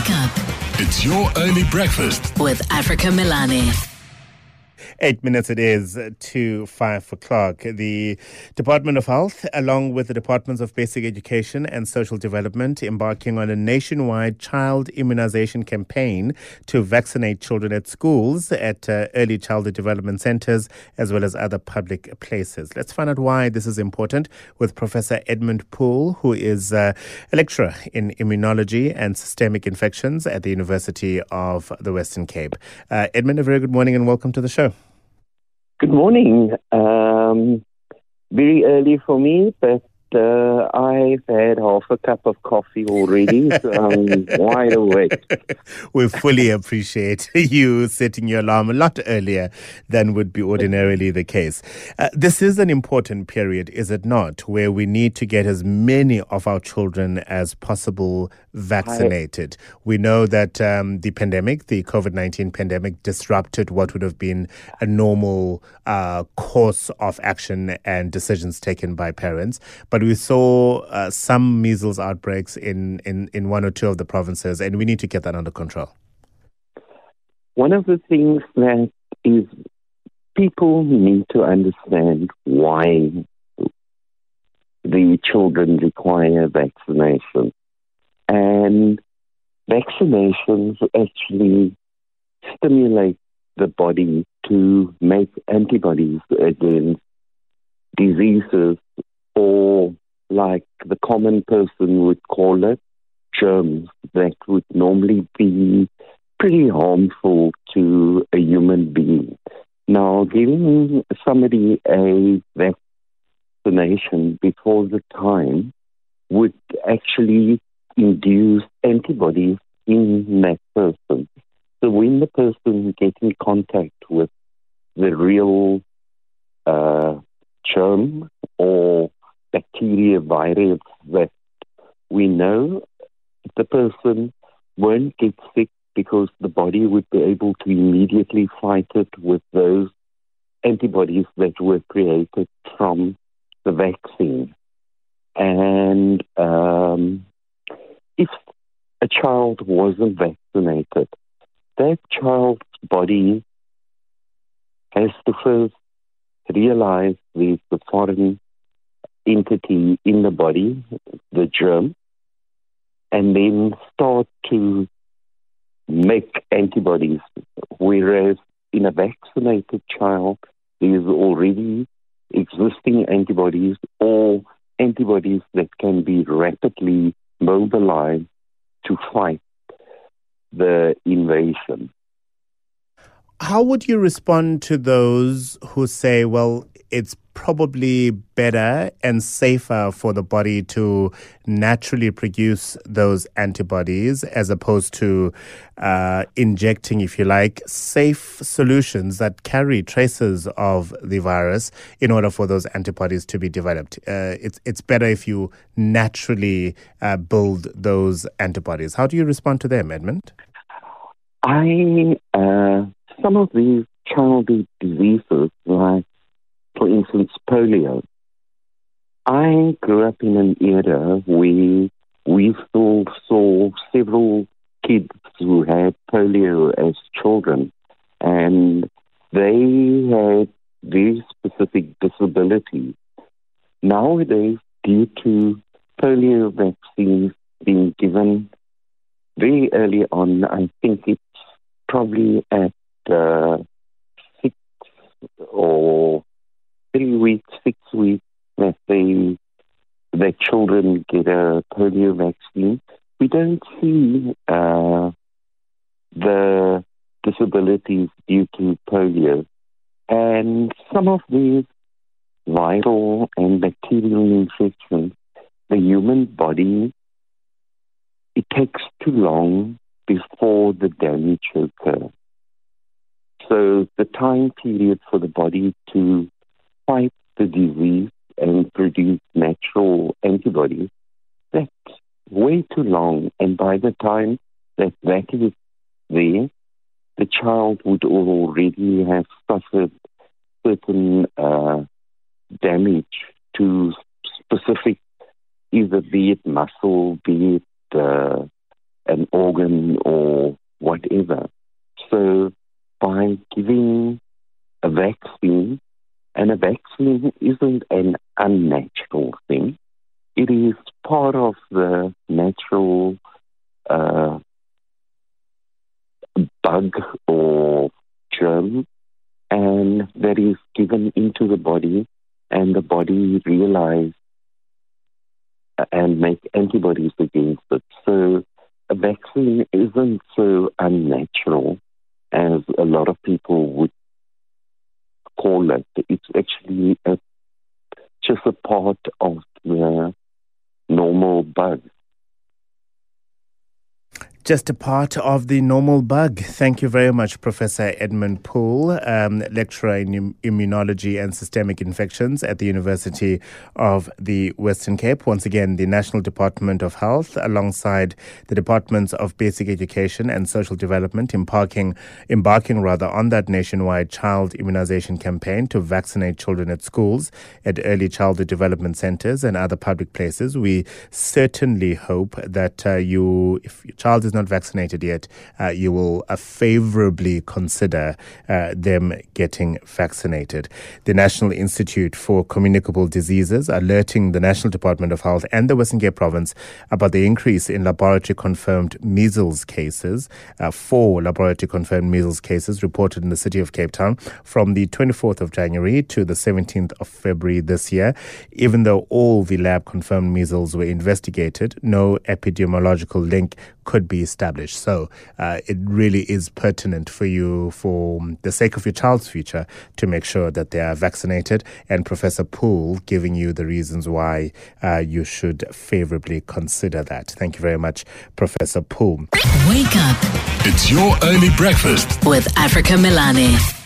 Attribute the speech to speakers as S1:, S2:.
S1: Wake up
S2: It's your early breakfast.
S1: with Africa Melane.
S3: Eight minutes it is to five o'clock. The Department of Health, along with the Departments of Basic Education and Social Development, embarking on a nationwide child immunization campaign to vaccinate children at schools, at uh, early childhood development centers, as well as other public places. Let's find out why this is important with Professor Edmund Poole, who is uh, a lecturer in immunology and systemic infections at the University of the Western Cape. Uh, Edmund, a very good morning and welcome to the show.
S4: Good morning. Um, very early for me, but uh, I've had half a cup of coffee already, so I'm wide awake.
S3: we fully appreciate you setting your alarm a lot earlier than would be ordinarily the case. Uh, this is an important period, is it not, where we need to get as many of our children as possible vaccinated. we know that um, the pandemic, the COVID 19 pandemic, disrupted what would have been a normal uh, course of action and decisions taken by parents. But we saw uh, some measles outbreaks in, in, in one or two of the provinces, and we need to get that under control.
S4: One of the things that is people need to understand why the children require vaccination. And vaccinations actually stimulate the body to make antibodies against diseases or like the common person would call it, germs that would normally be pretty harmful to a human being. Now, giving somebody a vaccination before the time would actually induce antibodies in that person. So when the person gets in contact with the real uh, germ or bacteria virus that we know the person won't get sick because the body would be able to immediately fight it with those antibodies that were created from the vaccine. And um, a child wasn't vaccinated, that child's body has to first realize there's the foreign entity in the body, the germ, and then start to make antibodies. Whereas in a vaccinated child, there's already existing antibodies or antibodies that can be rapidly mobilized to fight the invasion.
S3: How would you respond to those who say, well, it's probably better and safer for the body to naturally produce those antibodies as opposed to uh, injecting, if you like, safe solutions that carry traces of the virus in order for those antibodies to be developed? Uh, it's, it's better if you naturally uh, build those antibodies. How do you respond to them, Edmund?
S4: I, uh, some of these childhood diseases, like for instance, polio. I grew up in an era where we still saw several kids who had polio as children, and they had very specific disabilities. Nowadays, due to polio vaccines being given very early on, I think it's probably at uh, six or three weeks, six weeks that they that children get a polio vaccine, we don't see uh, the disabilities due to polio. And some of these viral and bacterial infections, the human body, it takes too long before the damage occurs. So the time period for the body to fight the disease and produce natural antibodies, that's way too long. And by the time that that is there, the child would already have suffered certain uh, damage to specific, either be it muscle, be it uh, an organ or whatever. So by giving a vaccine, and a vaccine isn't an unnatural thing, it is part of the natural uh, bug or germ, and that is given into the body, and the body realizes and make antibodies against it. So a vaccine isn't so unnatural as a lot of people would call it. It's actually a,
S3: just a part of the normal bug. Thank you very much, Professor Edmund Poole, um, lecturer in immunology and systemic infections at the University of the Western Cape. Once again, the National Department of Health, alongside the Departments of Basic Education and Social Development, embarking, embarking rather on that nationwide child immunization campaign to vaccinate children at schools, at early childhood development centers, and other public places. We certainly hope that uh, you, if your child is is not vaccinated yet, uh, you will uh, favorably consider uh, them getting vaccinated. The National Institute for Communicable Diseases alerting the National Department of Health and the Western Cape Province about the increase in laboratory confirmed measles cases. Uh, four laboratory confirmed measles cases reported in the city of Cape Town from the 24th of January to the 17th of February this year. Even though all the lab confirmed measles were investigated, no epidemiological link could be established. So uh, it really is pertinent for you, for the sake of your child's future, to make sure that they are vaccinated. And Professor Poole giving you the reasons why uh, you should favorably consider that. Thank you very much, Professor Poole.
S2: Wake up. It's your early breakfast
S1: with Africa Melane.